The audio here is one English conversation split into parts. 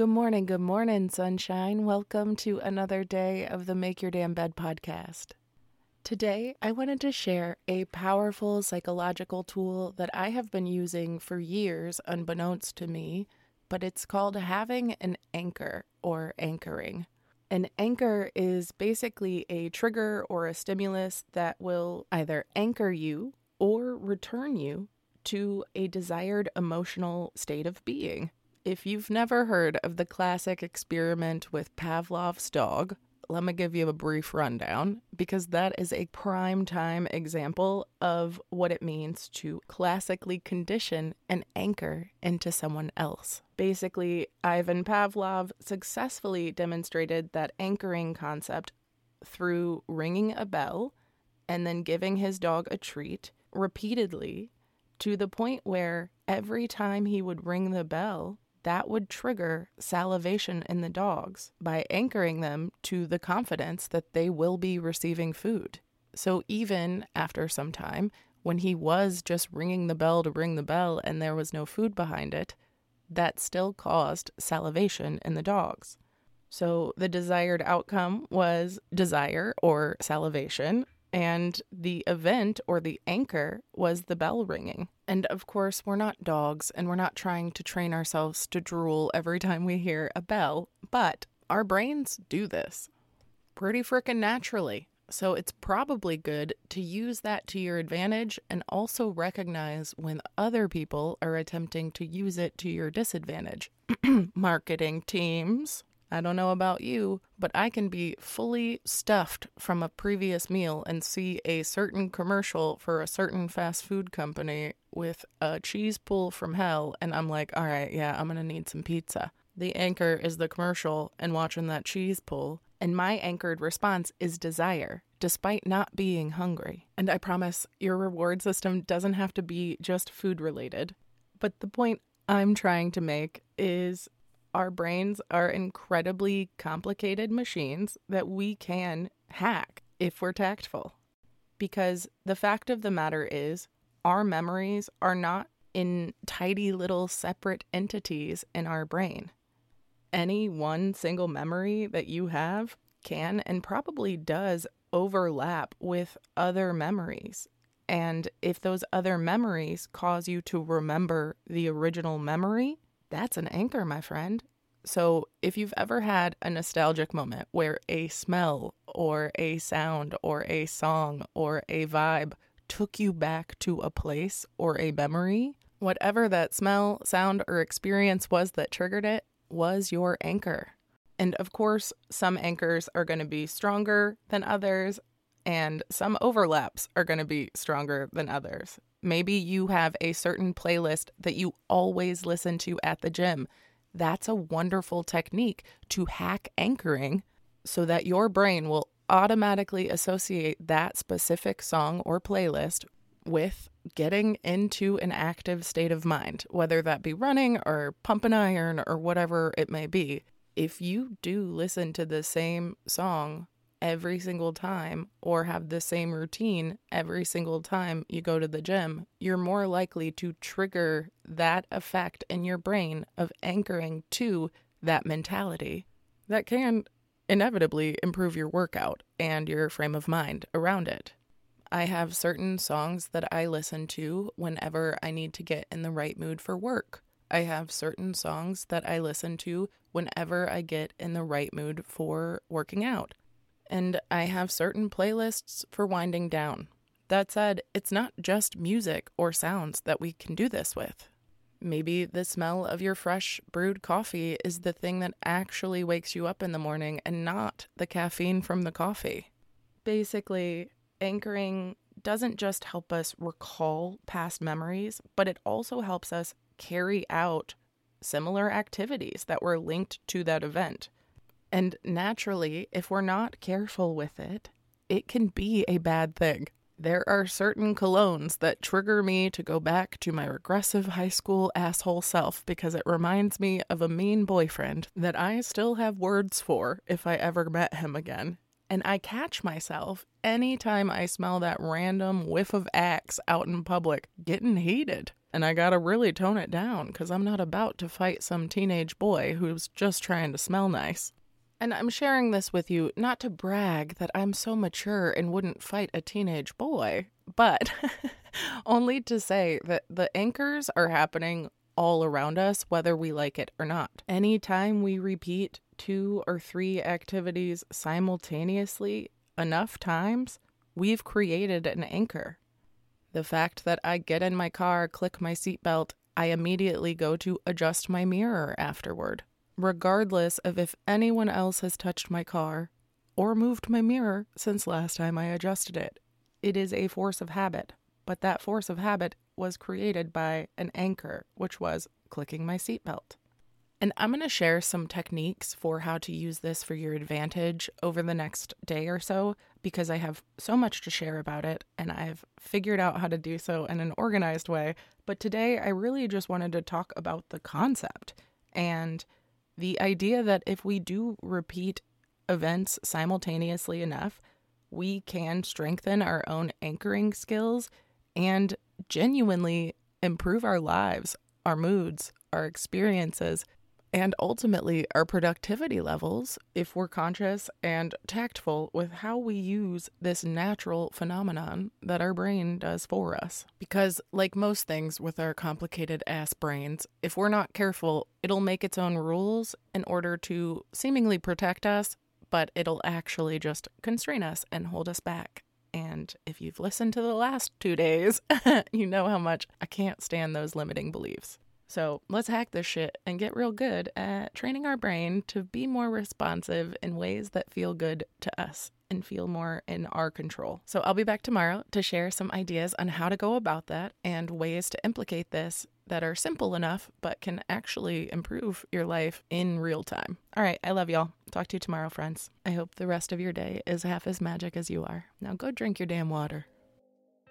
Good morning, good morning, sunshine. Welcome to another day of the Make Your Damn Bed podcast. Today, I wanted to share a powerful psychological tool that I have been using for years, unbeknownst to me, but it's called having an anchor or anchoring. An anchor is basically a trigger or a stimulus that will either anchor you or return you to a desired emotional state of being. If you've never heard of the classic experiment with Pavlov's dog, let me give you a brief rundown because that is a prime time example of what it means to classically condition an anchor into someone else. Basically, Ivan Pavlov successfully demonstrated that anchoring concept through ringing a bell and then giving his dog a treat repeatedly to the point where every time he would ring the bell, that would trigger salivation in the dogs by anchoring them to the confidence that they will be receiving food. So even after some time, when he was just ringing the bell to ring the bell and there was no food behind it, that still caused salivation in the dogs. So the desired outcome was desire or salivation, and the event or the anchor was the bell ringing. And of course, we're not dogs and we're not trying to train ourselves to drool every time we hear a bell, but our brains do this pretty frickin' naturally. So it's probably good to use that to your advantage and also recognize when other people are attempting to use it to your disadvantage. Marketing teams. I don't know about you, but I can be fully stuffed from a previous meal and see a certain commercial for a certain fast food company with a cheese pull from hell, and I'm like, all right, yeah, I'm gonna need some pizza. The anchor is the commercial and watching that cheese pull, and my anchored response is desire, despite not being hungry. And I promise your reward system doesn't have to be just food related. But the point I'm trying to make is our brains are incredibly complicated machines that we can hack if we're tactful. Because the fact of the matter is, our memories are not in tidy little separate entities in our brain. any one single memory that you have can and probably does overlap with other memories. And if those other memories cause you to remember the original memory, that's an anchor, my friend. So, if you've ever had a nostalgic moment where a smell or a sound or a song or a vibe took you back to a place or a memory, whatever that smell, sound, or experience was that triggered it was your anchor. And of course, some anchors are going to be stronger than others, and some overlaps are going to be stronger than others. Maybe you have a certain playlist that you always listen to at the gym that's a wonderful technique to hack anchoring so that your brain will automatically associate that specific song or playlist with getting into an active state of mind, whether that be running or pumping iron or whatever it may be. If you do listen to the same song every single time or have the same routine every single time you go to the gym, you're more likely to trigger that effect in your brain of anchoring to that mentality that can inevitably improve your workout and your frame of mind around it. I have certain songs that I listen to whenever I need to get in the right mood for work. I have certain songs that I listen to whenever I get in the right mood for working out and I have certain playlists for winding down. That said, it's not just music or sounds that we can do this with. Maybe the smell of your fresh brewed coffee is the thing that actually wakes you up in the morning and not the caffeine from the coffee. Basically, anchoring doesn't just help us recall past memories, but it also helps us carry out similar activities that were linked to that event. And naturally, if we're not careful with it, it can be a bad thing. There are certain colognes that trigger me to go back to my regressive high school asshole self because it reminds me of a mean boyfriend that I still have words for if I ever met him again. And I catch myself anytime I smell that random whiff of axe out in public getting heated. And I gotta really tone it down because I'm not about to fight some teenage boy who's just trying to smell nice. And I'm sharing this with you not to brag that I'm so mature and wouldn't fight a teenage boy, but only to say that the anchors are happening all around us, whether we like it or not. Anytime we repeat two or three activities simultaneously enough times, we've created an anchor. The fact that I get in my car, click my seatbelt, I immediately go to adjust my mirror afterward regardless of if anyone else has touched my car or moved my mirror since last time I adjusted it. It is a force of habit, but that force of habit was created by an anchor, which was clicking my seatbelt. And I'm going to share some techniques for how to use this for your advantage over the next day or so because I have so much to share about it and I've figured out how to do so in an organized way. But today I really just wanted to talk about the concept and the idea that if we do repeat events simultaneously enough, we can strengthen our own anchoring skills and genuinely improve our lives, our moods, our experiences, and ultimately our productivity levels if we're conscious and tactful with how we use this natural phenomenon that our brain does for us. Because, like most things with our complicated ass brains, if we're not careful, it'll make its own rules in order to seemingly protect us, but it'll actually just constrain us and hold us back. And if you've listened to the last two days, you know how much I can't stand those limiting beliefs. So let's hack this shit and get real good at training our brain to be more responsive in ways that feel good to us and feel more in our control. So I'll be back tomorrow to share some ideas on how to go about that and ways to implicate this that are simple enough but can actually improve your life in real time. All right, I love y'all. Talk to you tomorrow, friends. I hope the rest of your day is half as magic as you are. Now go drink your damn water.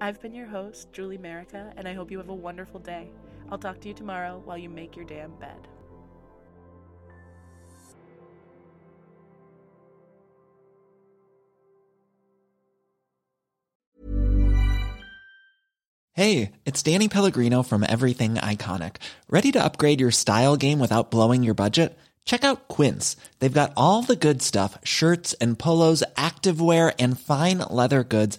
I've been your host, Julie Merica, and I hope you have a wonderful day. I'll talk to you tomorrow while you make your damn bed. Hey, it's Danny Pellegrino from Everything Iconic. Ready to upgrade your style game without blowing your budget? Check out Quince. They've got all the good stuff shirts and polos, activewear, and fine leather goods,